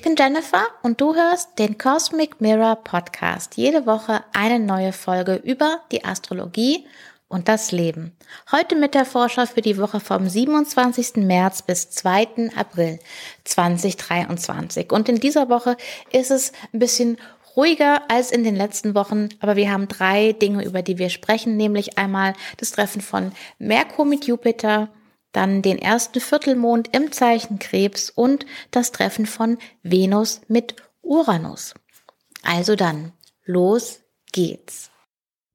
Ich bin Jennifer und du hörst den Cosmic Mirror Podcast. Jede Woche eine neue Folge über die Astrologie und das Leben. Heute mit der Vorschau für die Woche vom 27. März bis 2. April 2023. Und in dieser Woche ist es ein bisschen ruhiger als in den letzten Wochen, aber wir haben drei Dinge, über die wir sprechen, nämlich einmal das Treffen von Merkur mit Jupiter, dann den ersten Viertelmond im Zeichen Krebs und das Treffen von Venus mit Uranus. Also dann, los geht's.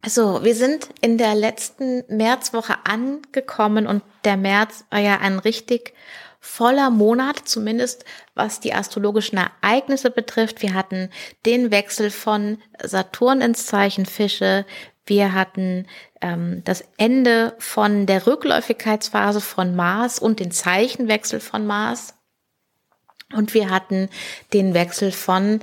So, wir sind in der letzten Märzwoche angekommen und der März war ja ein richtig voller Monat, zumindest was die astrologischen Ereignisse betrifft. Wir hatten den Wechsel von Saturn ins Zeichen Fische. Wir hatten ähm, das Ende von der Rückläufigkeitsphase von Mars und den Zeichenwechsel von Mars. Und wir hatten den Wechsel von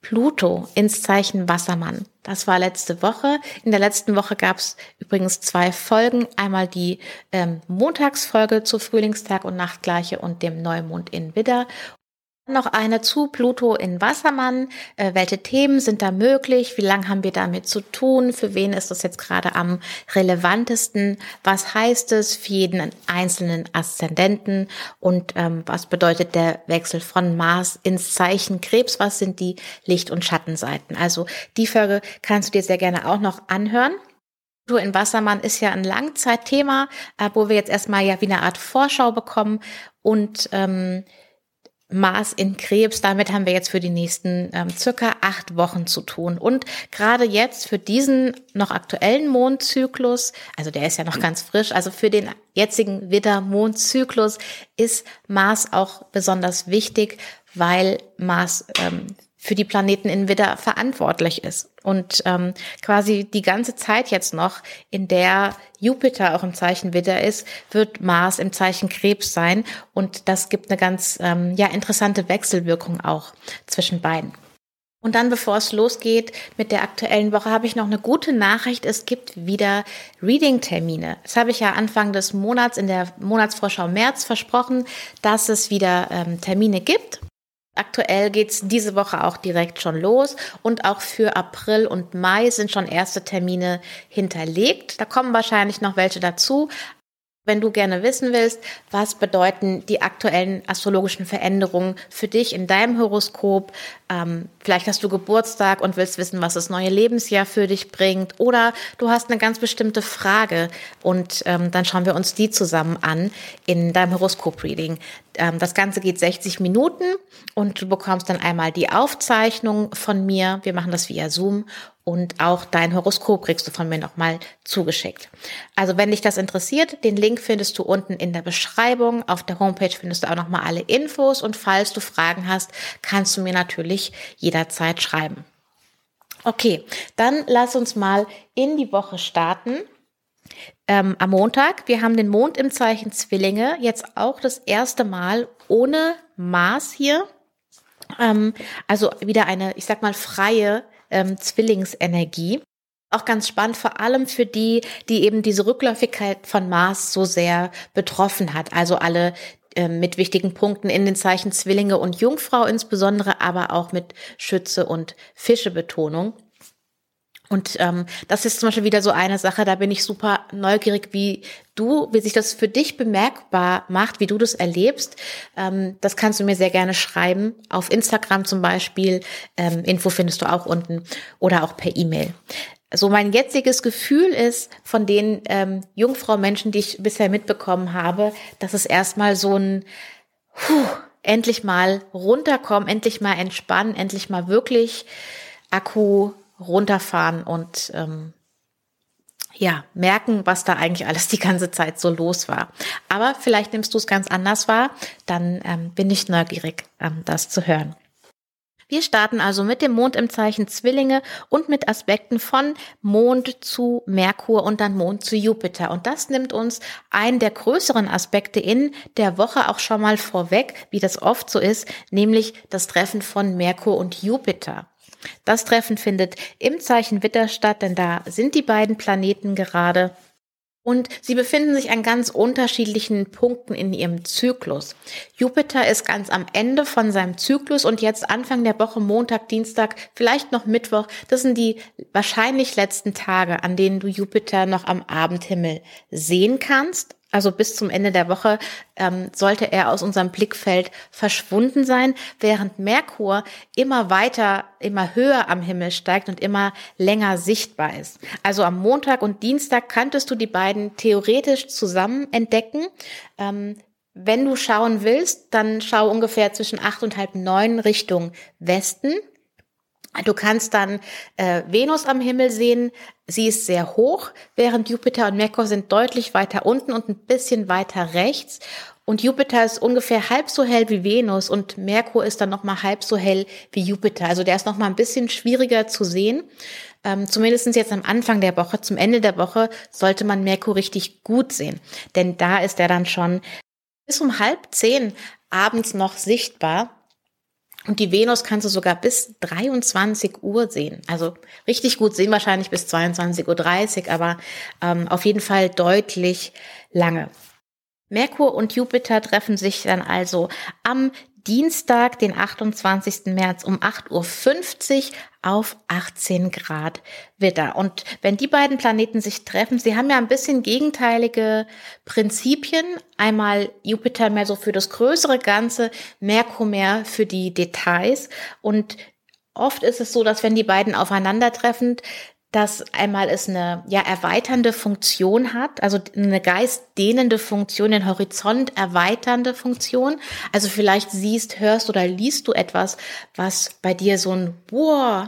Pluto ins Zeichen Wassermann. Das war letzte Woche. In der letzten Woche gab es übrigens zwei Folgen. Einmal die ähm, Montagsfolge zu Frühlingstag und Nachtgleiche und dem Neumond in Widder noch eine zu Pluto in Wassermann. Äh, welche Themen sind da möglich? Wie lange haben wir damit zu tun? Für wen ist das jetzt gerade am relevantesten? Was heißt es für jeden einzelnen Aszendenten? Und ähm, was bedeutet der Wechsel von Mars ins Zeichen Krebs? Was sind die Licht- und Schattenseiten? Also die Folge kannst du dir sehr gerne auch noch anhören. Pluto in Wassermann ist ja ein Langzeitthema, äh, wo wir jetzt erstmal ja wie eine Art Vorschau bekommen und ähm, Mars in Krebs. Damit haben wir jetzt für die nächsten ähm, circa acht Wochen zu tun. Und gerade jetzt für diesen noch aktuellen Mondzyklus, also der ist ja noch ganz frisch, also für den jetzigen Widder-Mondzyklus ist Mars auch besonders wichtig, weil Mars ähm, für die Planeten in Widder verantwortlich ist. Und ähm, quasi die ganze Zeit jetzt noch, in der Jupiter auch im Zeichen Widder ist, wird Mars im Zeichen Krebs sein. Und das gibt eine ganz ähm, ja, interessante Wechselwirkung auch zwischen beiden. Und dann, bevor es losgeht mit der aktuellen Woche, habe ich noch eine gute Nachricht. Es gibt wieder Reading-Termine. Das habe ich ja Anfang des Monats in der Monatsvorschau März versprochen, dass es wieder ähm, Termine gibt. Aktuell geht's diese Woche auch direkt schon los und auch für April und Mai sind schon erste Termine hinterlegt. Da kommen wahrscheinlich noch welche dazu, wenn du gerne wissen willst, was bedeuten die aktuellen astrologischen Veränderungen für dich in deinem Horoskop, ähm, vielleicht hast du Geburtstag und willst wissen, was das neue Lebensjahr für dich bringt, oder du hast eine ganz bestimmte Frage und ähm, dann schauen wir uns die zusammen an in deinem Horoskop-Reading. Ähm, das Ganze geht 60 Minuten und du bekommst dann einmal die Aufzeichnung von mir. Wir machen das via Zoom und auch dein Horoskop kriegst du von mir nochmal zugeschickt. Also wenn dich das interessiert, den Link findest du unten in der Beschreibung. Auf der Homepage findest du auch nochmal alle Infos und falls du Fragen hast, kannst du mir natürlich jederzeit schreiben. Okay, dann lass uns mal in die Woche starten. Ähm, am Montag, wir haben den Mond im Zeichen Zwillinge, jetzt auch das erste Mal ohne Mars hier. Ähm, also wieder eine, ich sag mal, freie ähm, Zwillingsenergie. Auch ganz spannend, vor allem für die, die eben diese Rückläufigkeit von Mars so sehr betroffen hat. Also alle äh, mit wichtigen Punkten in den Zeichen Zwillinge und Jungfrau insbesondere, aber auch mit Schütze und Fischebetonung. Und ähm, das ist zum Beispiel wieder so eine Sache, da bin ich super neugierig, wie du, wie sich das für dich bemerkbar macht, wie du das erlebst. Ähm, das kannst du mir sehr gerne schreiben, auf Instagram zum Beispiel. Ähm, Info findest du auch unten oder auch per E-Mail. So mein jetziges Gefühl ist von den ähm, Jungfrau-Menschen, die ich bisher mitbekommen habe, dass es erstmal so ein puh, endlich mal runterkommen, endlich mal entspannen, endlich mal wirklich Akku runterfahren und ähm, ja, merken, was da eigentlich alles die ganze Zeit so los war. Aber vielleicht nimmst du es ganz anders wahr, dann ähm, bin ich neugierig, ähm, das zu hören. Wir starten also mit dem Mond im Zeichen Zwillinge und mit Aspekten von Mond zu Merkur und dann Mond zu Jupiter. Und das nimmt uns einen der größeren Aspekte in der Woche auch schon mal vorweg, wie das oft so ist, nämlich das Treffen von Merkur und Jupiter. Das Treffen findet im Zeichen Witter statt, denn da sind die beiden Planeten gerade. Und sie befinden sich an ganz unterschiedlichen Punkten in ihrem Zyklus. Jupiter ist ganz am Ende von seinem Zyklus und jetzt Anfang der Woche, Montag, Dienstag, vielleicht noch Mittwoch. Das sind die wahrscheinlich letzten Tage, an denen du Jupiter noch am Abendhimmel sehen kannst also bis zum Ende der Woche, ähm, sollte er aus unserem Blickfeld verschwunden sein, während Merkur immer weiter, immer höher am Himmel steigt und immer länger sichtbar ist. Also am Montag und Dienstag könntest du die beiden theoretisch zusammen entdecken. Ähm, wenn du schauen willst, dann schau ungefähr zwischen acht und halb neun Richtung Westen. Du kannst dann äh, Venus am Himmel sehen. Sie ist sehr hoch, während Jupiter und Merkur sind deutlich weiter unten und ein bisschen weiter rechts. Und Jupiter ist ungefähr halb so hell wie Venus und Merkur ist dann nochmal halb so hell wie Jupiter. Also der ist nochmal ein bisschen schwieriger zu sehen. Ähm, zumindest jetzt am Anfang der Woche, zum Ende der Woche sollte man Merkur richtig gut sehen. Denn da ist er dann schon bis um halb zehn abends noch sichtbar. Und die Venus kannst du sogar bis 23 Uhr sehen. Also richtig gut sehen wahrscheinlich bis 22.30 Uhr, aber ähm, auf jeden Fall deutlich lange. Merkur und Jupiter treffen sich dann also am Dienstag, den 28. März um 8.50 Uhr auf 18 Grad Widder. Und wenn die beiden Planeten sich treffen, sie haben ja ein bisschen gegenteilige Prinzipien. Einmal Jupiter mehr so für das größere Ganze, Merkur mehr für die Details. Und oft ist es so, dass wenn die beiden aufeinandertreffen, dass einmal es eine ja erweiternde Funktion hat, also eine geistdehnende Funktion, den Horizont erweiternde Funktion. Also vielleicht siehst, hörst oder liest du etwas, was bei dir so ein Wow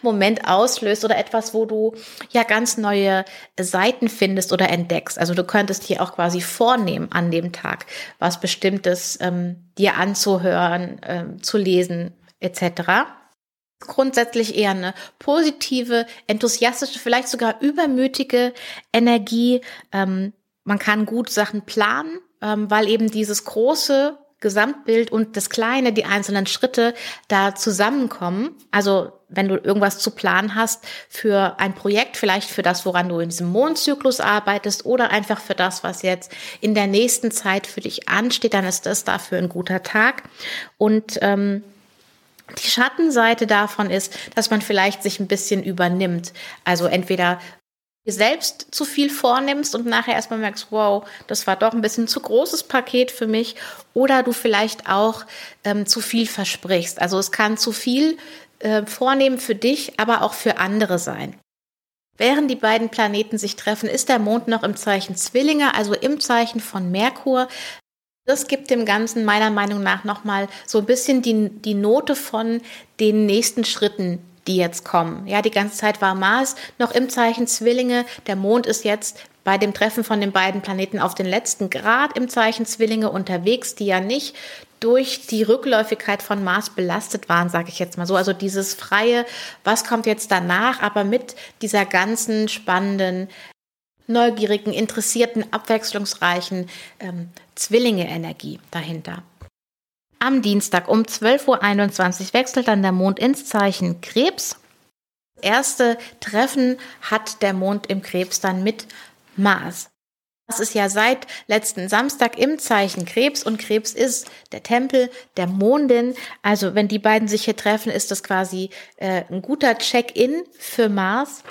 Moment auslöst oder etwas, wo du ja ganz neue Seiten findest oder entdeckst. Also du könntest hier auch quasi vornehmen an dem Tag, was bestimmtes ähm, dir anzuhören, ähm, zu lesen etc grundsätzlich eher eine positive, enthusiastische, vielleicht sogar übermütige Energie. Ähm, man kann gut Sachen planen, ähm, weil eben dieses große Gesamtbild und das kleine, die einzelnen Schritte da zusammenkommen. Also wenn du irgendwas zu planen hast für ein Projekt, vielleicht für das, woran du in diesem Mondzyklus arbeitest oder einfach für das, was jetzt in der nächsten Zeit für dich ansteht, dann ist das dafür ein guter Tag. Und ähm, die Schattenseite davon ist, dass man vielleicht sich ein bisschen übernimmt. Also entweder selbst zu viel vornimmst und nachher erstmal merkst, wow, das war doch ein bisschen zu großes Paket für mich. Oder du vielleicht auch ähm, zu viel versprichst. Also es kann zu viel äh, vornehmen für dich, aber auch für andere sein. Während die beiden Planeten sich treffen, ist der Mond noch im Zeichen Zwillinge, also im Zeichen von Merkur. Das gibt dem Ganzen meiner Meinung nach nochmal so ein bisschen die, die Note von den nächsten Schritten, die jetzt kommen. Ja, die ganze Zeit war Mars noch im Zeichen Zwillinge. Der Mond ist jetzt bei dem Treffen von den beiden Planeten auf den letzten Grad im Zeichen Zwillinge unterwegs, die ja nicht durch die Rückläufigkeit von Mars belastet waren, sage ich jetzt mal so. Also dieses freie, was kommt jetzt danach, aber mit dieser ganzen spannenden neugierigen, interessierten, abwechslungsreichen ähm, Zwillinge-Energie dahinter. Am Dienstag um 12.21 Uhr wechselt dann der Mond ins Zeichen Krebs. Das erste Treffen hat der Mond im Krebs dann mit Mars. Das ist ja seit letzten Samstag im Zeichen Krebs und Krebs ist der Tempel der Mondin. Also wenn die beiden sich hier treffen, ist das quasi äh, ein guter Check-in für Mars.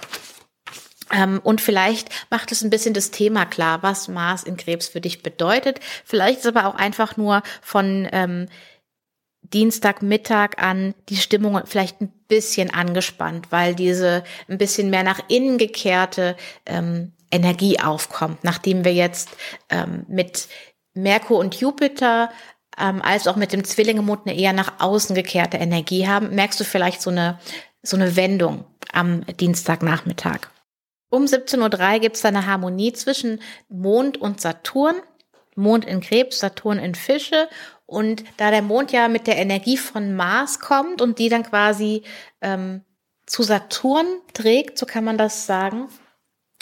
Ähm, und vielleicht macht es ein bisschen das Thema klar, was Mars in Krebs für dich bedeutet. Vielleicht ist aber auch einfach nur von ähm, Dienstagmittag an die Stimmung vielleicht ein bisschen angespannt, weil diese ein bisschen mehr nach innen gekehrte ähm, Energie aufkommt, nachdem wir jetzt ähm, mit Merkur und Jupiter ähm, als auch mit dem Zwillingemond eine eher nach außen gekehrte Energie haben, merkst du vielleicht so eine, so eine Wendung am Dienstagnachmittag. Um 17.03 Uhr gibt es eine Harmonie zwischen Mond und Saturn. Mond in Krebs, Saturn in Fische. Und da der Mond ja mit der Energie von Mars kommt und die dann quasi ähm, zu Saturn trägt, so kann man das sagen,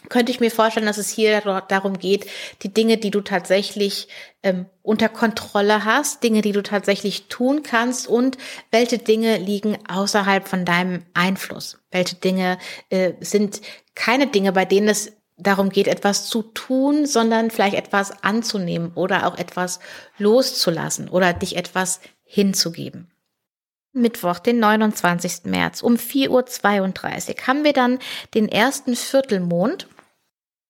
könnte ich mir vorstellen, dass es hier darum geht, die Dinge, die du tatsächlich ähm, unter Kontrolle hast, Dinge, die du tatsächlich tun kannst und welche Dinge liegen außerhalb von deinem Einfluss. Welche Dinge äh, sind keine Dinge, bei denen es darum geht, etwas zu tun, sondern vielleicht etwas anzunehmen oder auch etwas loszulassen oder dich etwas hinzugeben. Mittwoch, den 29. März um 4.32 Uhr haben wir dann den ersten Viertelmond.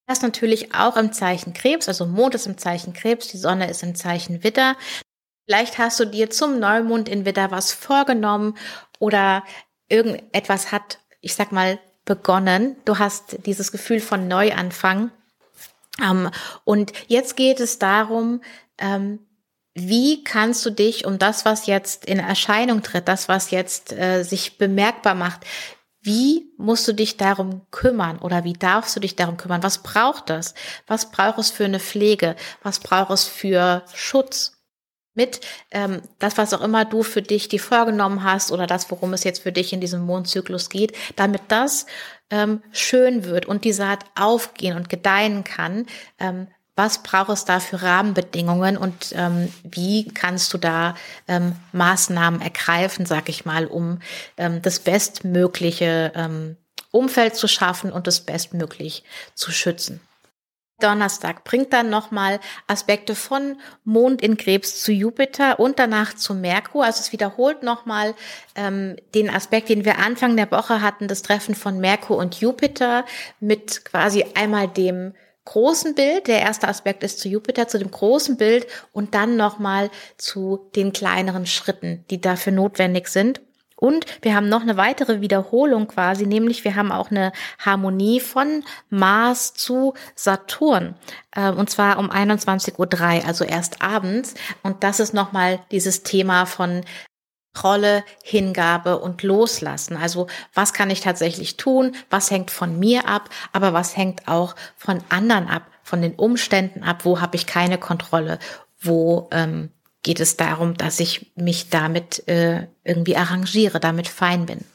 Das natürlich auch im Zeichen Krebs, also Mond ist im Zeichen Krebs, die Sonne ist im Zeichen Witter. Vielleicht hast du dir zum Neumond in Witter was vorgenommen oder irgendetwas hat, ich sag mal, begonnen. Du hast dieses Gefühl von Neuanfang. Ähm, und jetzt geht es darum, ähm, wie kannst du dich um das, was jetzt in Erscheinung tritt, das, was jetzt äh, sich bemerkbar macht, wie musst du dich darum kümmern oder wie darfst du dich darum kümmern? Was braucht das? Was braucht es für eine Pflege? Was braucht es für Schutz? Mit ähm, das, was auch immer du für dich die vorgenommen hast oder das, worum es jetzt für dich in diesem Mondzyklus geht, damit das ähm, schön wird und die Saat aufgehen und gedeihen kann, ähm, was braucht es da für Rahmenbedingungen und ähm, wie kannst du da ähm, Maßnahmen ergreifen, sag ich mal, um ähm, das bestmögliche ähm, Umfeld zu schaffen und das bestmöglich zu schützen. Donnerstag bringt dann nochmal Aspekte von Mond in Krebs zu Jupiter und danach zu Merkur. Also es wiederholt nochmal ähm, den Aspekt, den wir Anfang der Woche hatten, das Treffen von Merkur und Jupiter mit quasi einmal dem großen Bild, der erste Aspekt ist zu Jupiter, zu dem großen Bild und dann nochmal zu den kleineren Schritten, die dafür notwendig sind. Und wir haben noch eine weitere Wiederholung quasi, nämlich wir haben auch eine Harmonie von Mars zu Saturn. Äh, und zwar um 21.03 Uhr, also erst abends. Und das ist nochmal dieses Thema von Rolle, Hingabe und Loslassen. Also was kann ich tatsächlich tun? Was hängt von mir ab? Aber was hängt auch von anderen ab? Von den Umständen ab? Wo habe ich keine Kontrolle? Wo ähm, geht es darum, dass ich mich damit äh, irgendwie arrangiere, damit fein bin?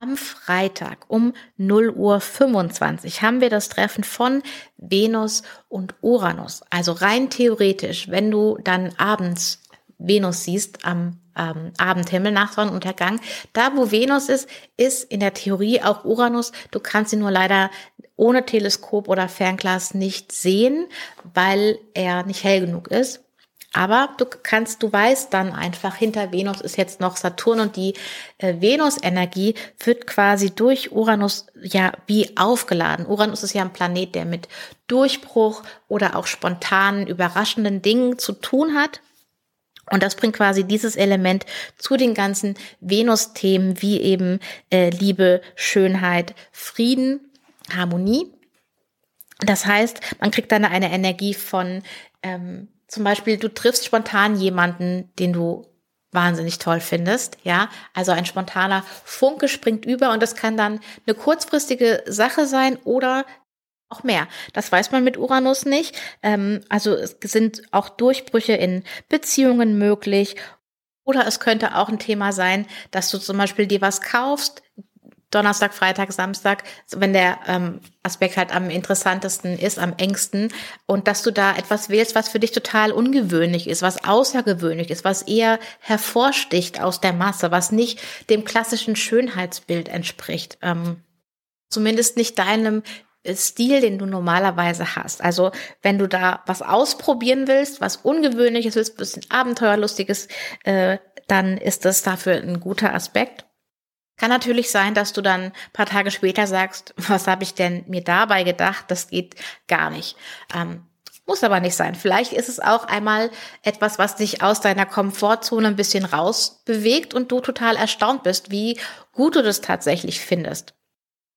Am Freitag um 0 Uhr 25 haben wir das Treffen von Venus und Uranus. Also rein theoretisch, wenn du dann abends Venus siehst am ähm, Abendhimmel nach Sonnenuntergang. Da, wo Venus ist, ist in der Theorie auch Uranus. Du kannst ihn nur leider ohne Teleskop oder Fernglas nicht sehen, weil er nicht hell genug ist. Aber du kannst, du weißt dann einfach, hinter Venus ist jetzt noch Saturn und die äh, Venus-Energie wird quasi durch Uranus ja wie aufgeladen. Uranus ist ja ein Planet, der mit Durchbruch oder auch spontanen, überraschenden Dingen zu tun hat. Und das bringt quasi dieses Element zu den ganzen Venus-Themen wie eben äh, Liebe, Schönheit, Frieden, Harmonie. Das heißt, man kriegt dann eine Energie von ähm, zum Beispiel, du triffst spontan jemanden, den du wahnsinnig toll findest, ja, also ein spontaner Funke springt über und das kann dann eine kurzfristige Sache sein oder auch mehr. Das weiß man mit Uranus nicht. Ähm, also es sind auch Durchbrüche in Beziehungen möglich. Oder es könnte auch ein Thema sein, dass du zum Beispiel dir was kaufst, Donnerstag, Freitag, Samstag, wenn der ähm, Aspekt halt am interessantesten ist, am engsten, und dass du da etwas wählst, was für dich total ungewöhnlich ist, was außergewöhnlich ist, was eher hervorsticht aus der Masse, was nicht dem klassischen Schönheitsbild entspricht. Ähm, zumindest nicht deinem Stil, den du normalerweise hast. Also wenn du da was ausprobieren willst, was ungewöhnliches willst, bisschen abenteuerlustiges, äh, dann ist das dafür ein guter Aspekt. Kann natürlich sein, dass du dann paar Tage später sagst, was habe ich denn mir dabei gedacht? Das geht gar nicht. Ähm, muss aber nicht sein. Vielleicht ist es auch einmal etwas, was dich aus deiner Komfortzone ein bisschen rausbewegt und du total erstaunt bist, wie gut du das tatsächlich findest.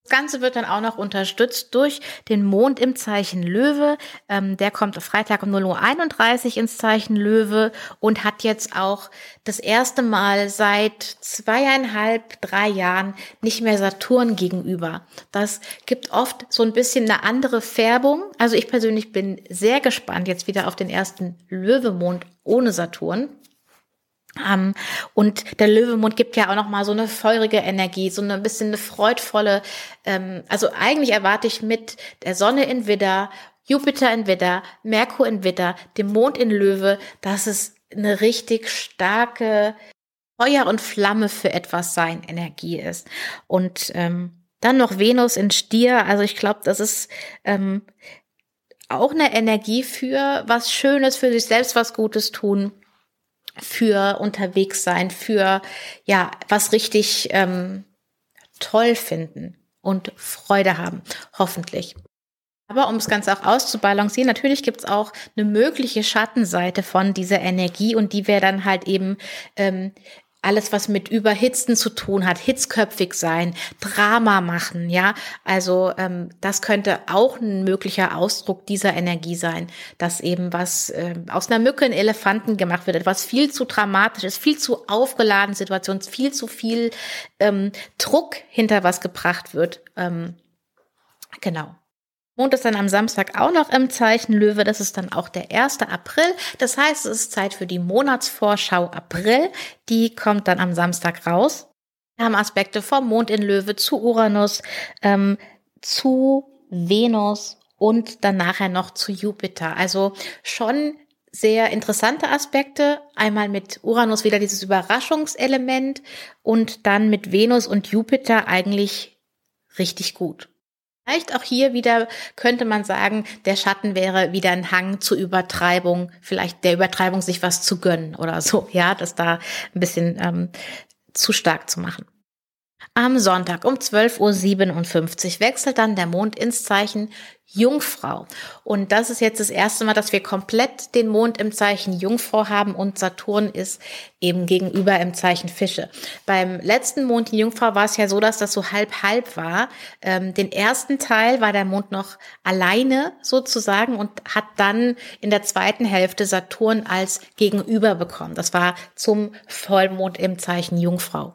Das Ganze wird dann auch noch unterstützt durch den Mond im Zeichen Löwe. Ähm, der kommt Freitag um 0.31 Uhr ins Zeichen Löwe und hat jetzt auch das erste Mal seit zweieinhalb, drei Jahren nicht mehr Saturn gegenüber. Das gibt oft so ein bisschen eine andere Färbung. Also ich persönlich bin sehr gespannt jetzt wieder auf den ersten Löwemond ohne Saturn. Um, und der Löwemond gibt ja auch noch mal so eine feurige Energie, so eine bisschen eine freudvolle. Ähm, also eigentlich erwarte ich mit der Sonne in Widder, Jupiter in Widder, Merkur in Widder, dem Mond in Löwe, dass es eine richtig starke Feuer und Flamme für etwas sein Energie ist. Und ähm, Dann noch Venus in Stier. Also ich glaube, das ist ähm, auch eine Energie für was Schönes, für sich selbst was Gutes tun, für unterwegs sein, für ja was richtig ähm, toll finden und Freude haben, hoffentlich. Aber um es ganz auch auszubalancieren, natürlich gibt es auch eine mögliche Schattenseite von dieser Energie und die wäre dann halt eben ähm, alles, was mit Überhitzen zu tun hat, hitzköpfig sein, Drama machen, ja. Also ähm, das könnte auch ein möglicher Ausdruck dieser Energie sein, dass eben was äh, aus einer Mücke ein Elefanten gemacht wird, etwas viel zu dramatisch ist, viel zu aufgeladen Situation, viel zu viel ähm, Druck hinter was gebracht wird. Ähm, genau. Mond ist dann am Samstag auch noch im Zeichen Löwe. Das ist dann auch der 1. April. Das heißt, es ist Zeit für die Monatsvorschau April. Die kommt dann am Samstag raus. Wir haben Aspekte vom Mond in Löwe zu Uranus, ähm, zu Venus und dann nachher noch zu Jupiter. Also schon sehr interessante Aspekte. Einmal mit Uranus wieder dieses Überraschungselement und dann mit Venus und Jupiter eigentlich richtig gut. Vielleicht auch hier wieder könnte man sagen, der Schatten wäre wieder ein Hang zur Übertreibung, vielleicht der Übertreibung sich was zu gönnen oder so, ja, das da ein bisschen ähm, zu stark zu machen. Am Sonntag um 12.57 Uhr wechselt dann der Mond ins Zeichen Jungfrau. Und das ist jetzt das erste Mal, dass wir komplett den Mond im Zeichen Jungfrau haben und Saturn ist eben gegenüber im Zeichen Fische. Beim letzten Mond in Jungfrau war es ja so, dass das so halb-halb war. Ähm, den ersten Teil war der Mond noch alleine sozusagen und hat dann in der zweiten Hälfte Saturn als Gegenüber bekommen. Das war zum Vollmond im Zeichen Jungfrau.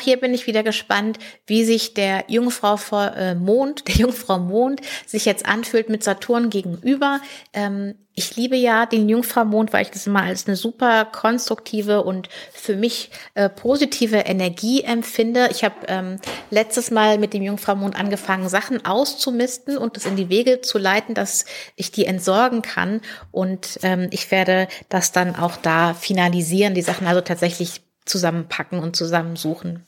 Hier bin ich wieder gespannt, wie sich der Jungfrau äh, Mond, der Jungfrau Mond sich jetzt anfühlt mit Saturn gegenüber. Ähm, ich liebe ja den Jungfrau Mond, weil ich das immer als eine super konstruktive und für mich äh, positive Energie empfinde. Ich habe ähm, letztes Mal mit dem Jungfrau Mond angefangen, Sachen auszumisten und das in die Wege zu leiten, dass ich die entsorgen kann. Und ähm, ich werde das dann auch da finalisieren, die Sachen also tatsächlich zusammenpacken und zusammensuchen.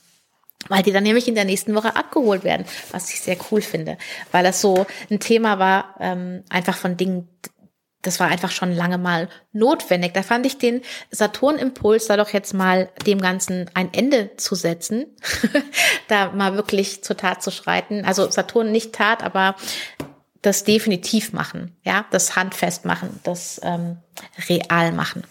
Weil die dann nämlich in der nächsten Woche abgeholt werden, was ich sehr cool finde. Weil das so ein Thema war, ähm, einfach von Dingen, das war einfach schon lange mal notwendig. Da fand ich den Saturn-Impuls, da doch jetzt mal dem Ganzen ein Ende zu setzen, da mal wirklich zur Tat zu schreiten. Also Saturn nicht Tat, aber das definitiv machen, ja, das handfest machen, das ähm, real machen.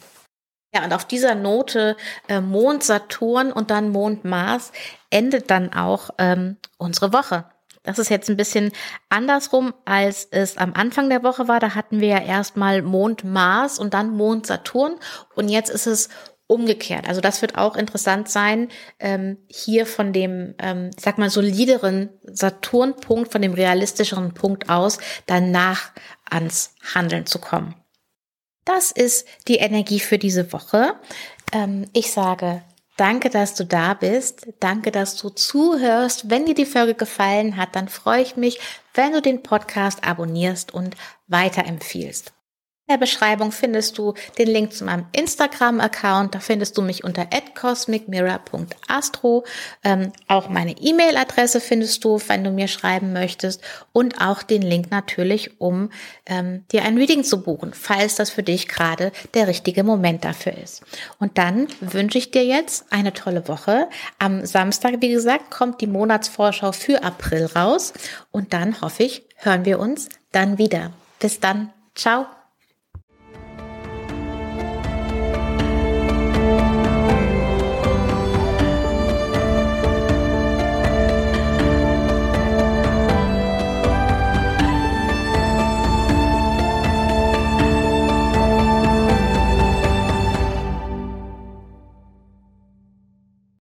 Ja, und auf dieser Note äh, Mond, Saturn und dann Mond, Mars endet dann auch ähm, unsere Woche. Das ist jetzt ein bisschen andersrum, als es am Anfang der Woche war. Da hatten wir ja erstmal Mond, Mars und dann Mond, Saturn. Und jetzt ist es umgekehrt. Also das wird auch interessant sein, ähm, hier von dem, ähm, ich sag mal, solideren Saturnpunkt, von dem realistischeren Punkt aus, danach ans Handeln zu kommen. Das ist die Energie für diese Woche. Ähm, ich sage Danke, dass du da bist. Danke, dass du zuhörst. Wenn dir die Folge gefallen hat, dann freue ich mich, wenn du den Podcast abonnierst und weiterempfiehlst. In der Beschreibung findest du den Link zu meinem Instagram-Account. Da findest du mich unter cosmicmirror.astro. Ähm, auch meine E-Mail-Adresse findest du, wenn du mir schreiben möchtest. Und auch den Link natürlich, um ähm, dir ein Reading zu buchen, falls das für dich gerade der richtige Moment dafür ist. Und dann wünsche ich dir jetzt eine tolle Woche. Am Samstag, wie gesagt, kommt die Monatsvorschau für April raus. Und dann hoffe ich, hören wir uns dann wieder. Bis dann. Ciao.